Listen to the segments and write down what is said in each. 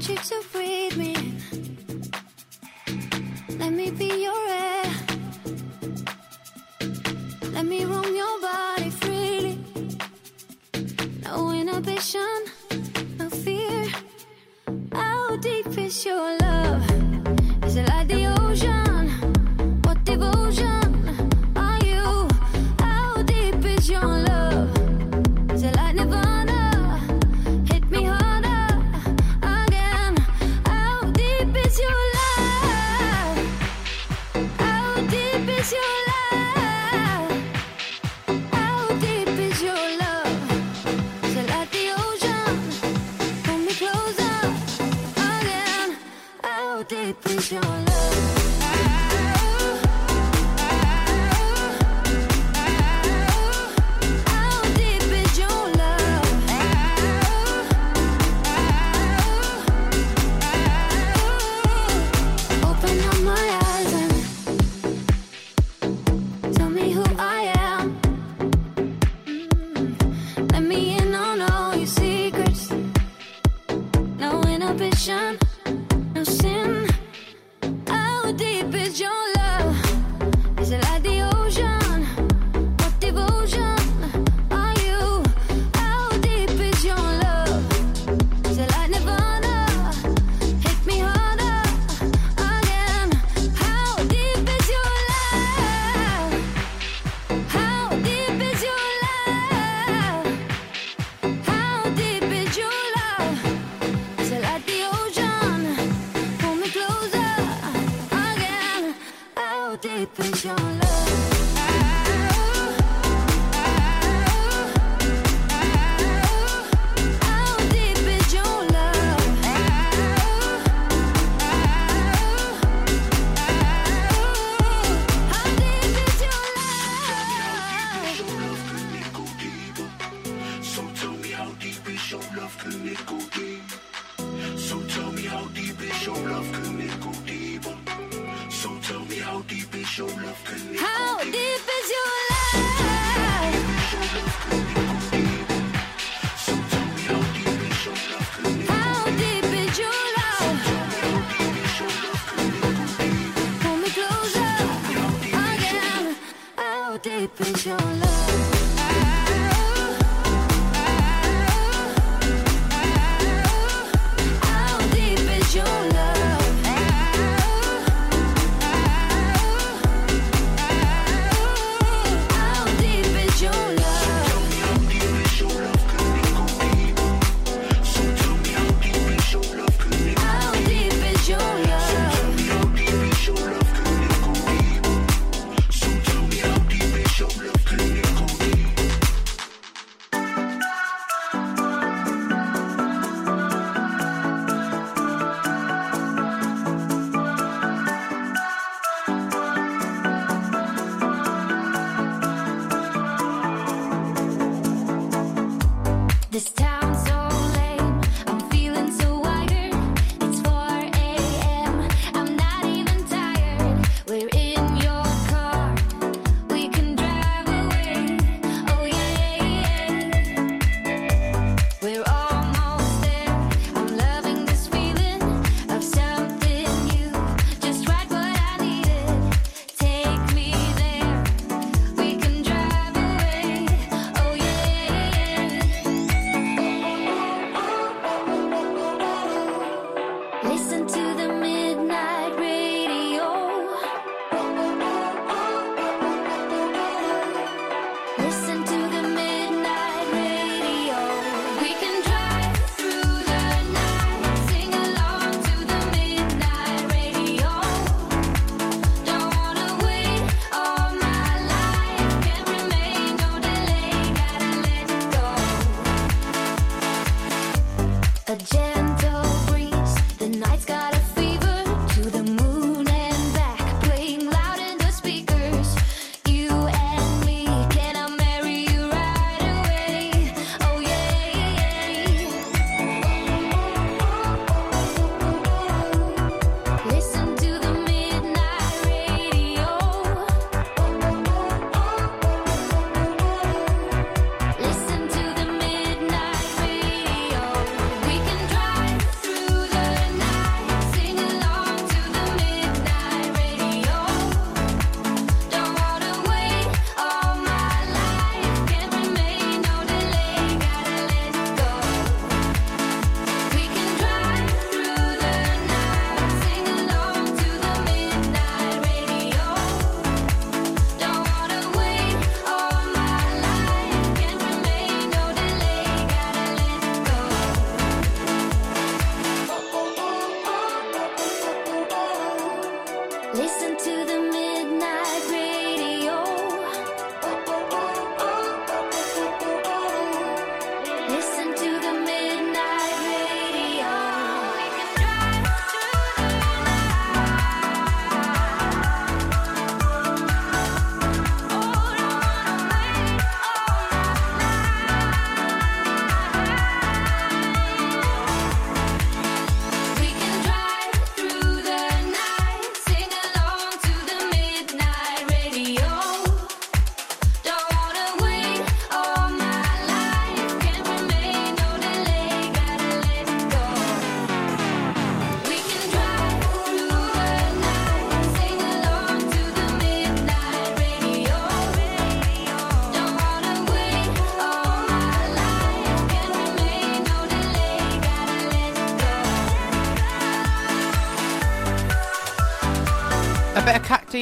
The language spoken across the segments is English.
want you to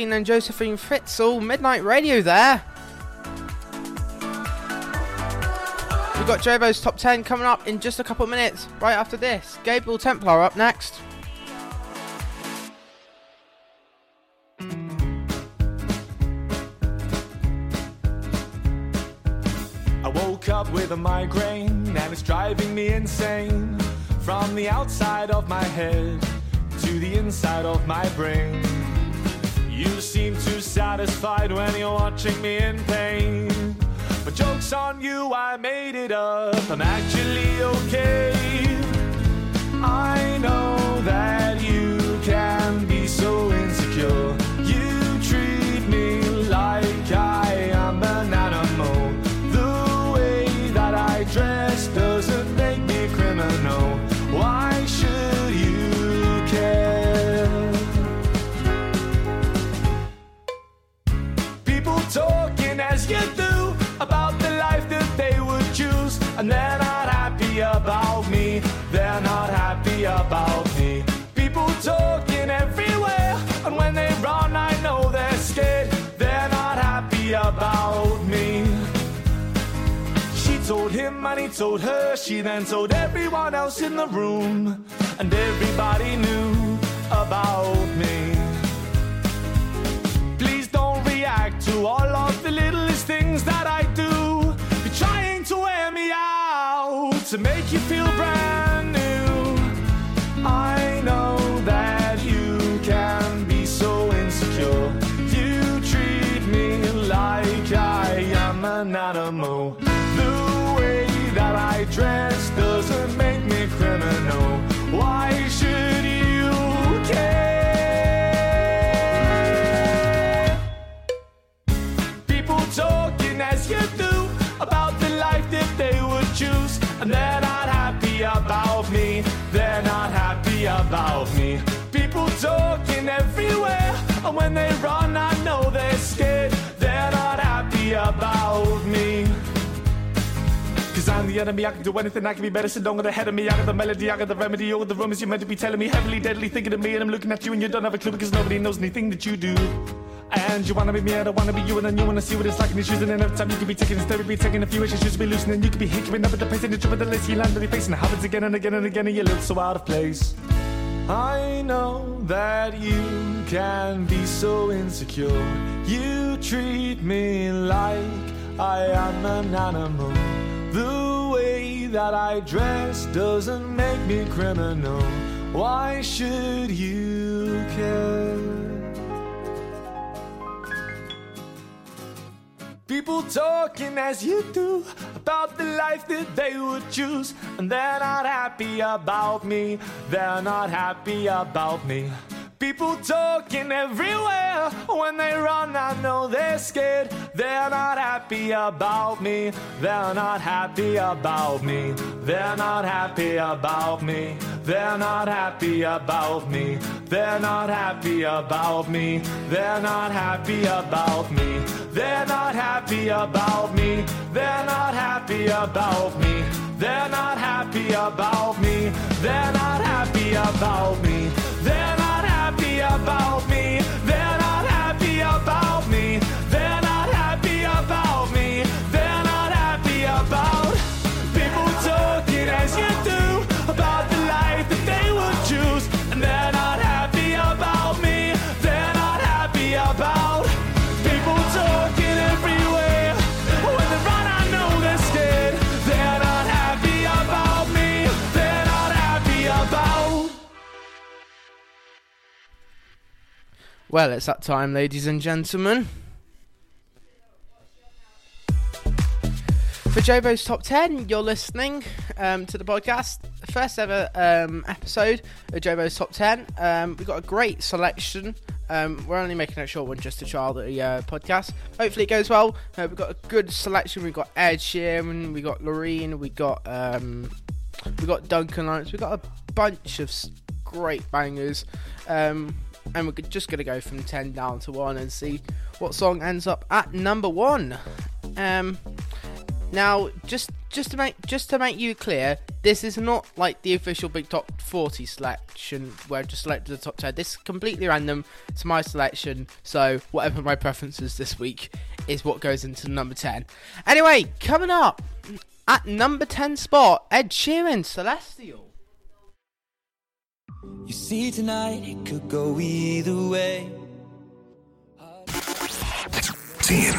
and Josephine Fritzl, Midnight Radio there. We've got Jobo's Top 10 coming up in just a couple of minutes, right after this. Gabriel Templar up next. I woke up with a migraine and it's driving me insane. From the outside of my head to the inside of my brain. You seem too satisfied when you're watching me in pain. But joke's on you, I made it up. I'm actually okay. I know that you can be so insecure. And they're not happy about me. They're not happy about me. People talking everywhere, and when they run, I know they're scared. They're not happy about me. She told him and he told her. She then told everyone else in the room, and everybody knew about me. Please don't react to all of the littlest things that I to make you feel brand new. I know that you can be so insecure. You treat me like I am an animal. The way that I dress and when they run, I know they're scared. They're not happy about me. Cause I'm the enemy, I can do anything, I can be better, so don't get ahead of me. I got the melody, I got the remedy, all the rumors you're meant to be telling me. Heavily, deadly, thinking of me, and I'm looking at you, and you don't have a clue because nobody knows anything that you do. And you wanna be me, I don't wanna be you, and then you wanna see what it's like in these shoes, and then every time you could be taking step, be taking a few inches, shoes be loosening, you could be hiccuping up at the pace, and trip of the list, you land on your face, and it happens again and again and again, and you look so out of place. I know that you can be so insecure. You treat me like I am an animal. The way that I dress doesn't make me criminal. Why should you care? People talking as you do about the life that they would choose, and they're not happy about me. They're not happy about me. People talking everywhere. When they run, I know they're scared. They're not happy about me. They're not happy about me. They're not happy about me. They're not happy about me. They're not happy about me. They're not happy about me. They're not happy about me. They're not happy about me. They're not happy about me. They're not happy about me. They're not happy about me. Well, it's that time, ladies and gentlemen. For Jobo's Top 10, you're listening um, to the podcast, first ever um, episode of Jobo's Top 10. Um, we've got a great selection. Um, we're only making a short one just to trial the uh, podcast. Hopefully, it goes well. Uh, we've got a good selection. We've got Ed Sheeran, we've got Loreen, we've got um, we got Duncan Lawrence, we've got a bunch of great bangers. Um, and we're just going to go from 10 down to 1 and see what song ends up at number 1. Um, now, just just to make just to make you clear, this is not like the official Big Top 40 selection where I just selected the top 10. This is completely random. It's my selection, so whatever my preferences this week is what goes into number 10. Anyway, coming up at number 10 spot, Ed Sheeran, Celestial. You see, tonight it could go either way. Team.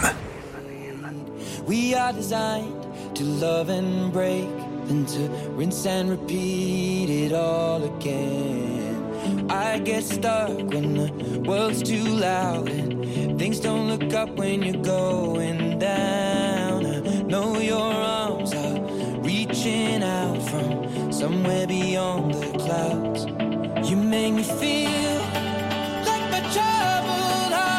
We are designed to love and break, then to rinse and repeat it all again. I get stuck when the world's too loud and things don't look up when you're going down. I know your arms are reaching out from somewhere beyond the clouds. You make me feel like my troubled heart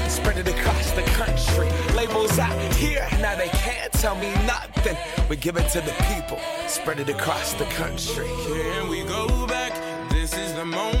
spread it across the country. Labels out here, now they can't tell me nothing. We give it to the people, spread it across the country. Here we go back. This is the moment.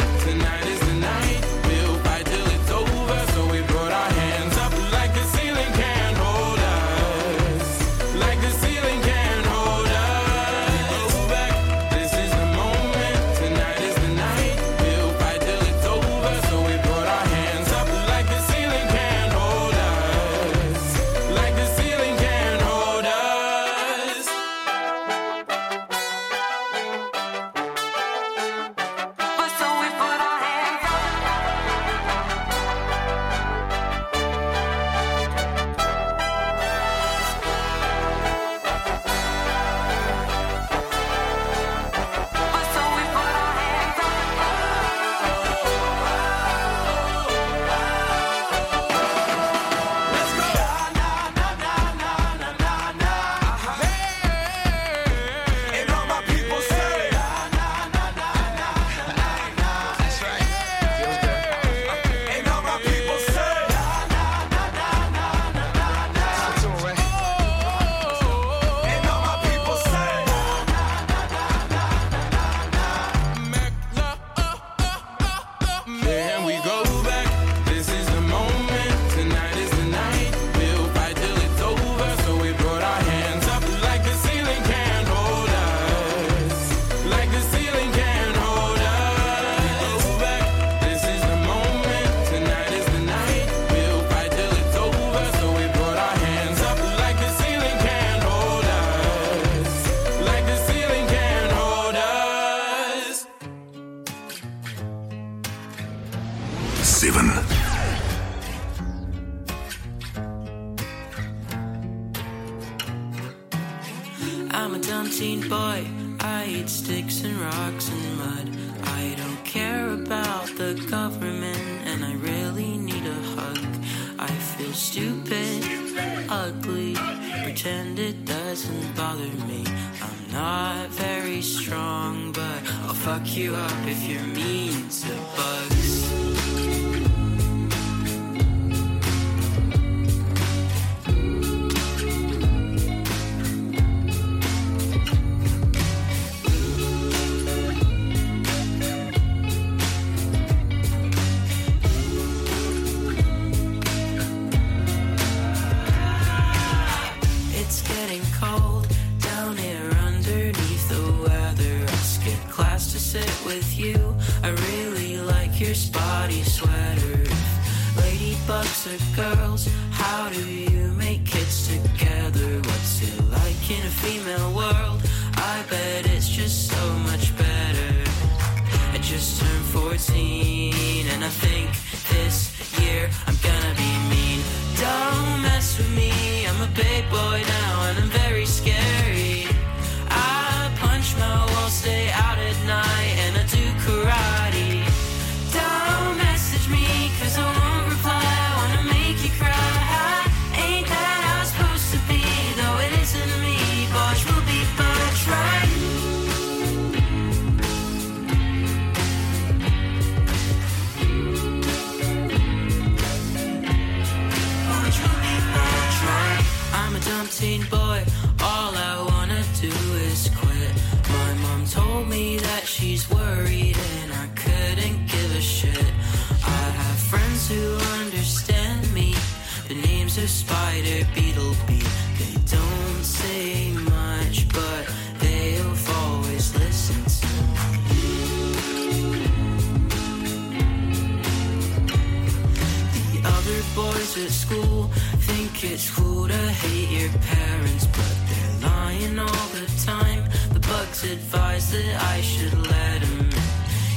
docs advise that I should let him in.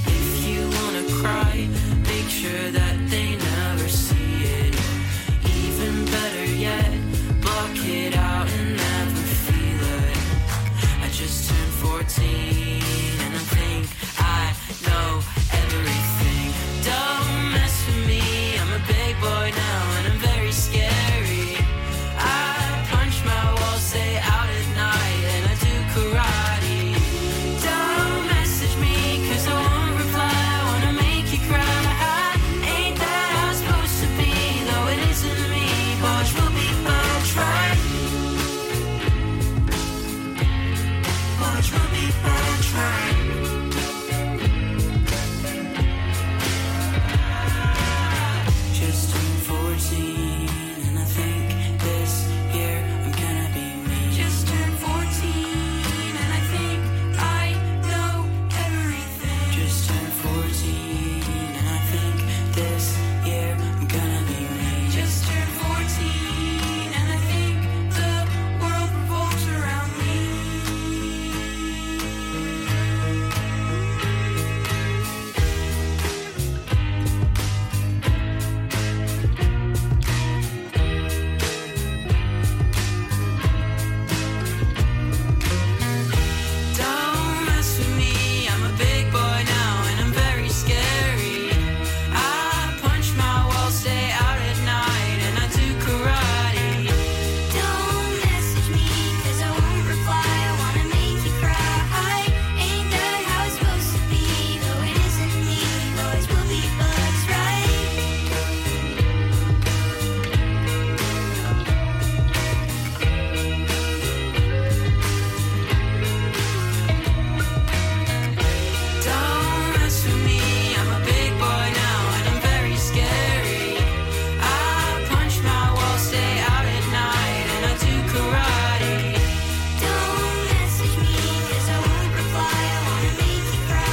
If you wanna cry, make sure that they never see it. Even better yet, block it out and never feel it. I just turned 14.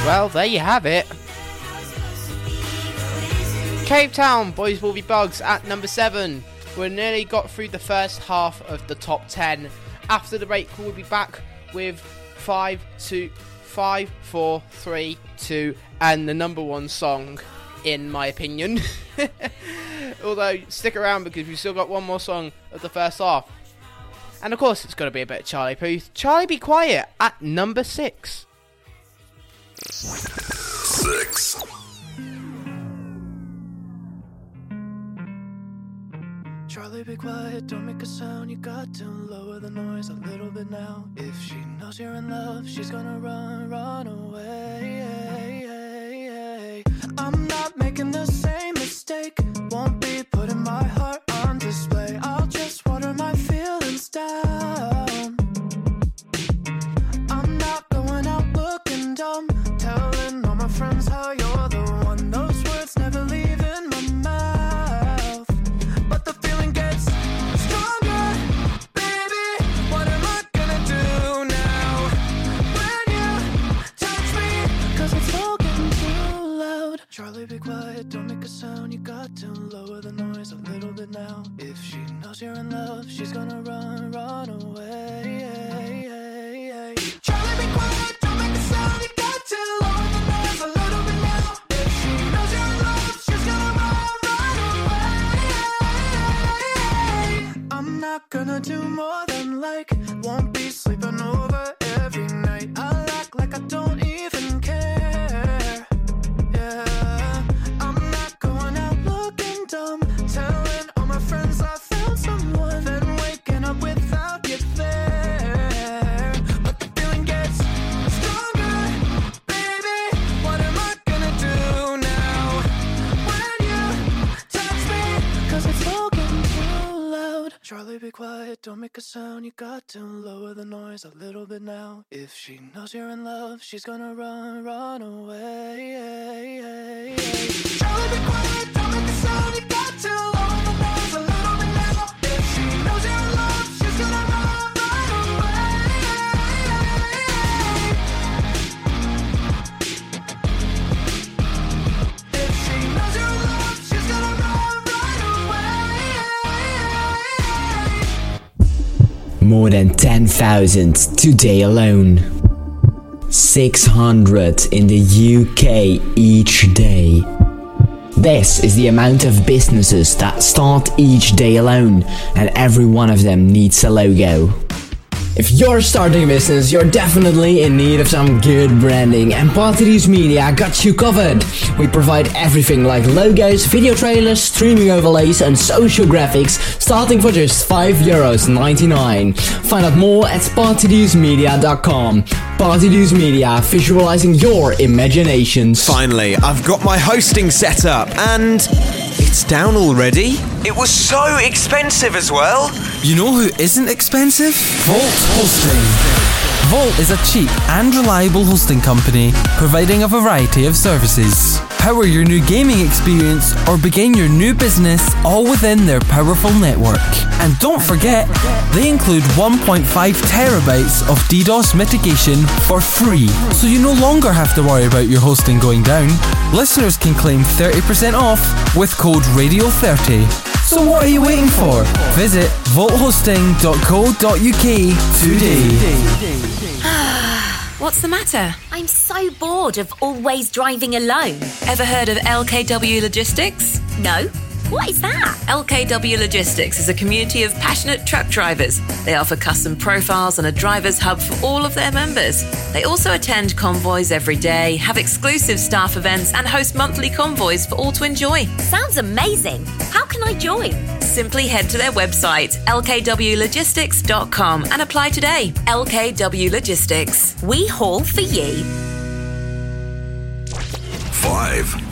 Well, there you have it. Cavetown, Boys Will Be Bugs at number 7. We nearly got through the first half of the top 10. After the break, we'll be back with 5, 2, 5, 4, 3, 2, and the number one song, in my opinion. Although, stick around because we've still got one more song of the first half. And of course, it's gotta be a bit of Charlie Puth. Charlie Be Quiet at number 6. Six. Charlie, be quiet, don't make a sound. You got to lower the noise a little bit now. If she knows you're in love, she's gonna run, run away. I'm not making the same mistake. Won't be putting my heart on display. I'll just water my feelings down. I'm not going out looking dumb. My friends how you're the one. Those words never leave in my mouth. But the feeling gets stronger, baby. What am I gonna do now? When you touch me, cause it's all getting too loud. Charlie, be quiet, don't make a sound. You got to lower the noise a little bit now. If she knows you're in love, she's gonna run, run away. Charlie, be quiet, don't make a sound. You got to gonna do more than like, won't be sleeping over sound. You got to lower the noise a little bit now. If she knows you're in love, she's gonna run, run away. Charlie, be quiet, don't make a sound. You got to More than 10,000 today alone. 600 in the UK each day. This is the amount of businesses that start each day alone, and every one of them needs a logo. If you're starting a business, you're definitely in need of some good branding, and Parties Media got you covered. We provide everything like logos, video trailers, streaming overlays, and social graphics, starting for just 5 euros 99. Find out more at. Party Dews Media, visualizing your imaginations. Finally, I've got my hosting set up and it's down already. It was so expensive as well. You know who isn't expensive? Vault Hosting. Vault is a cheap and reliable hosting company providing a variety of services. Power your new gaming experience or begin your new business all within their powerful network. And don't forget, they include 1.5 terabytes of DDoS mitigation for free, so you no longer have to worry about your hosting going down. Listeners can claim 30% off with code RADIO30. So what are you waiting for? Visit vaulthosting.co.uk today. What's the matter? I'm so bored of always driving alone. Ever heard of LKW Logistics? No? What is that? LKW Logistics is a community of passionate truck drivers. They offer custom profiles and a driver's hub for all of their members. They also attend convoys every day, have exclusive staff events, and host monthly convoys for all to enjoy. Sounds amazing. How can I join? Simply head to their website, lkwlogistics.com, and apply today. LKW Logistics. We haul for you. Five.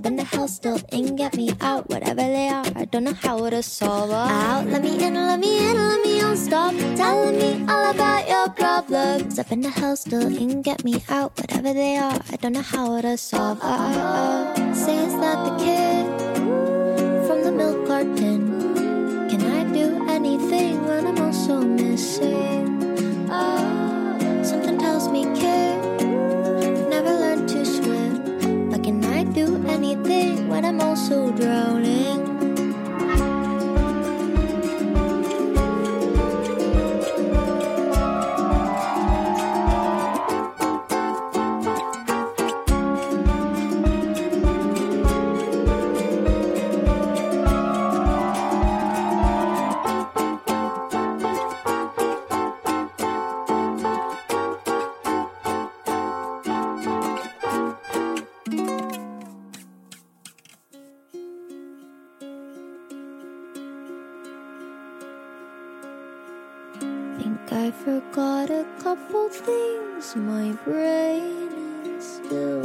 up in the house, still ain't get me out. Whatever they are, I don't know how to solve out. Let me in, let me in, let me on. Stop telling me all about your problems. Up in the house, still ain't get me out. Whatever they are, I don't know how to solve out. Say it's not the kid from the milk carton. Can I do anything when I'm also missing? Oh, something tells me kid. But when I'm also drowning. things my brain is still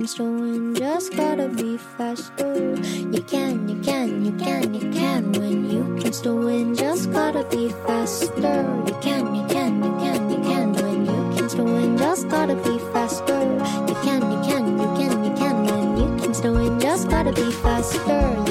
things doing. Just gotta be faster. You can, you can, you can, you can when you can still win. Just gotta be faster. You can, you can, you can, you can when you can still win. Just gotta be faster. You can, you can, you can, you can when you can still win. Just gotta be faster.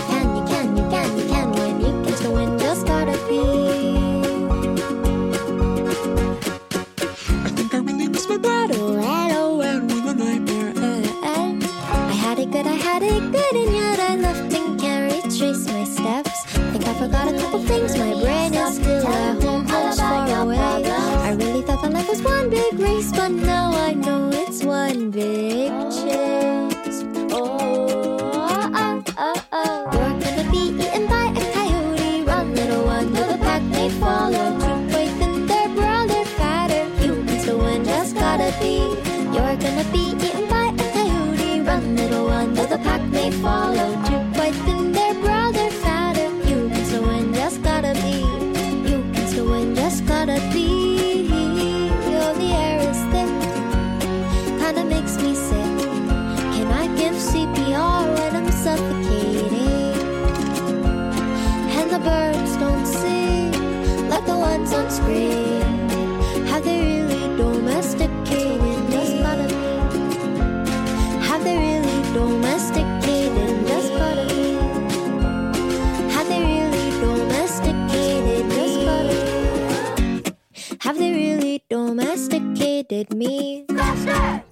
did me. That's.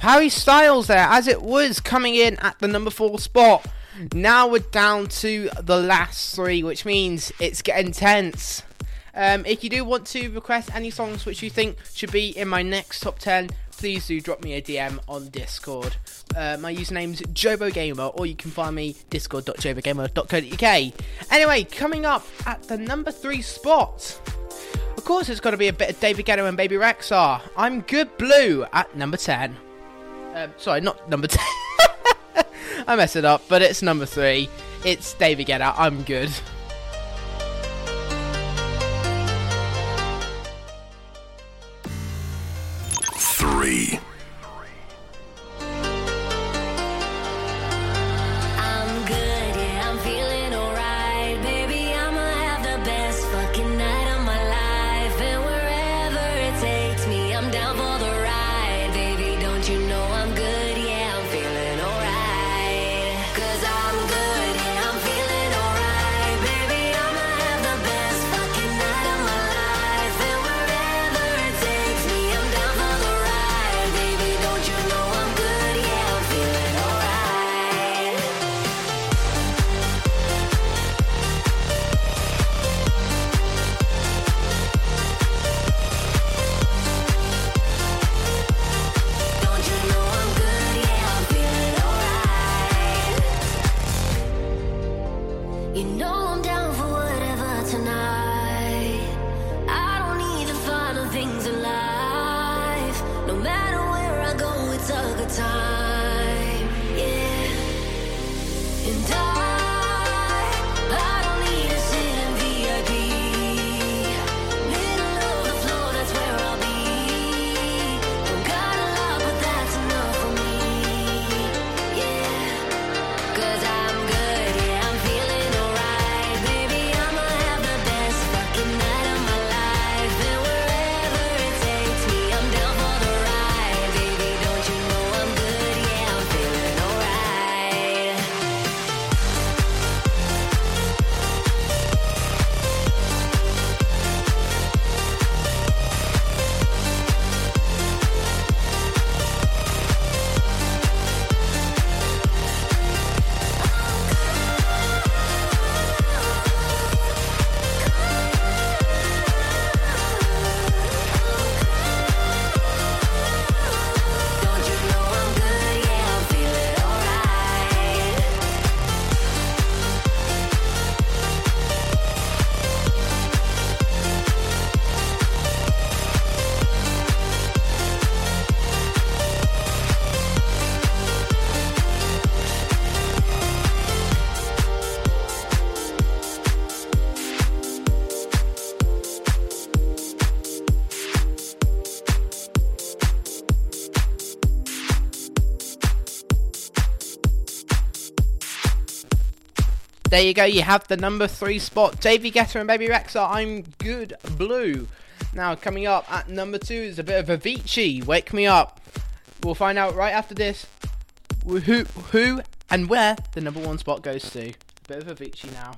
Of Harry Styles there, as it was coming in at the number four spot. Now we're down to the last three, which means it's getting tense. Um, if you do want to request any songs which you think should be in my next top 10, please do drop me a DM on Discord. Uh, my username's JoboGamer, or you can find me discord.jobogamer.co.uk. Anyway, coming up at the number three spot. Of course, it's got to be a bit of David Guetta and Bebe Rexha. I'm Good Blue at number 10. Um, sorry, not number 10. I mess it up, but it's number 3. It's David Guetta. I'm good. There you go, you have the number three spot. Davey Guetta and Bebe Rexha, I'm good blue. Now, coming up at number two is a bit of Avicii, Wake Me Up. We'll find out right after this who, who and where the number one spot goes to. A bit of Avicii now.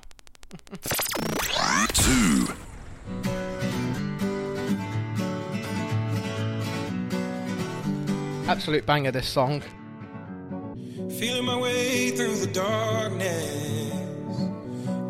Two. Absolute banger, this song. Feeling my way through the darkness,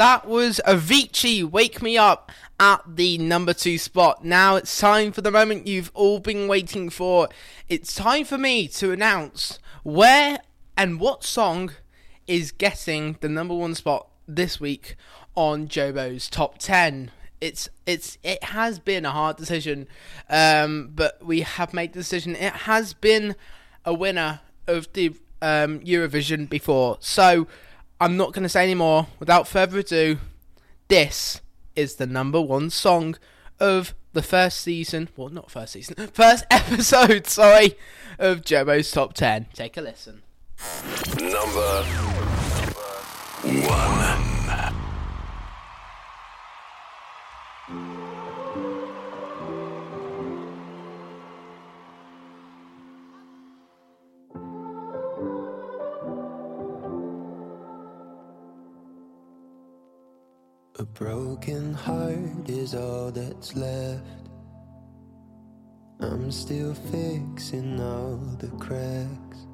That was Avicii, Wake Me Up, at the number two spot. Now it's time for the moment you've all been waiting for. It's time for me to announce where and what song is getting the number one spot this week on Jobo's top 10. It's it's it has been a hard decision, um, but we have made the decision. It has been a winner of the um, Eurovision before, so I'm not going to say any more. Without further ado, this is the number one song of the first season. Well, not first season, first episode. Sorry, of Jobo's top ten. Take a listen. Number one. Broken heart is all that's left. I'm still fixing all the cracks.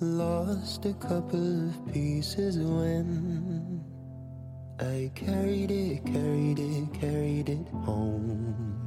Lost a couple of pieces when I carried it, carried it, carried it home.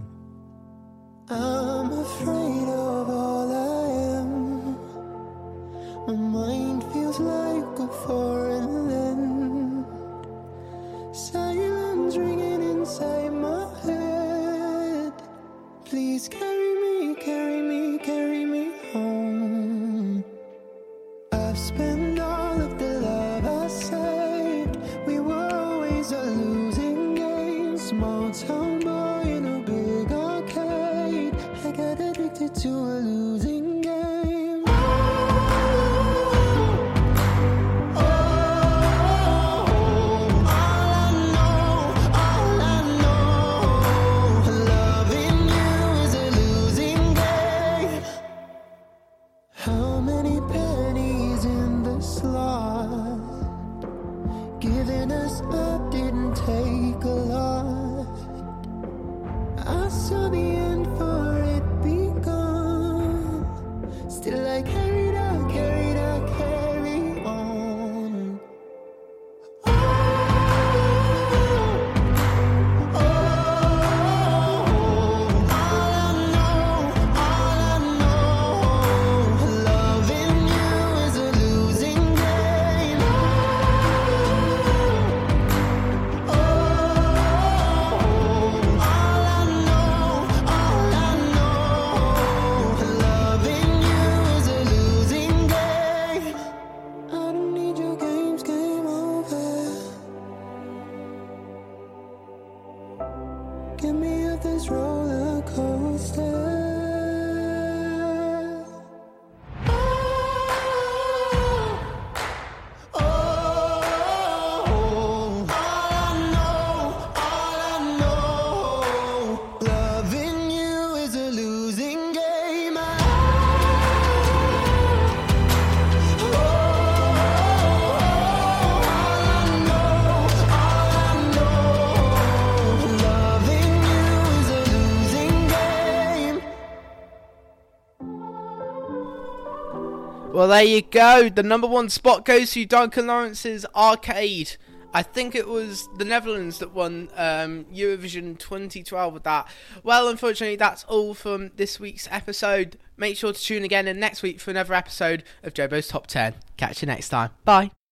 There you go. The number one spot goes to Duncan Lawrence's Arcade. I think it was the Netherlands that won um, Eurovision 2012 with that. Well, unfortunately, that's all from this week's episode. Make sure to tune again in next week for another episode of Jobo's Top 10. Catch you next time. Bye.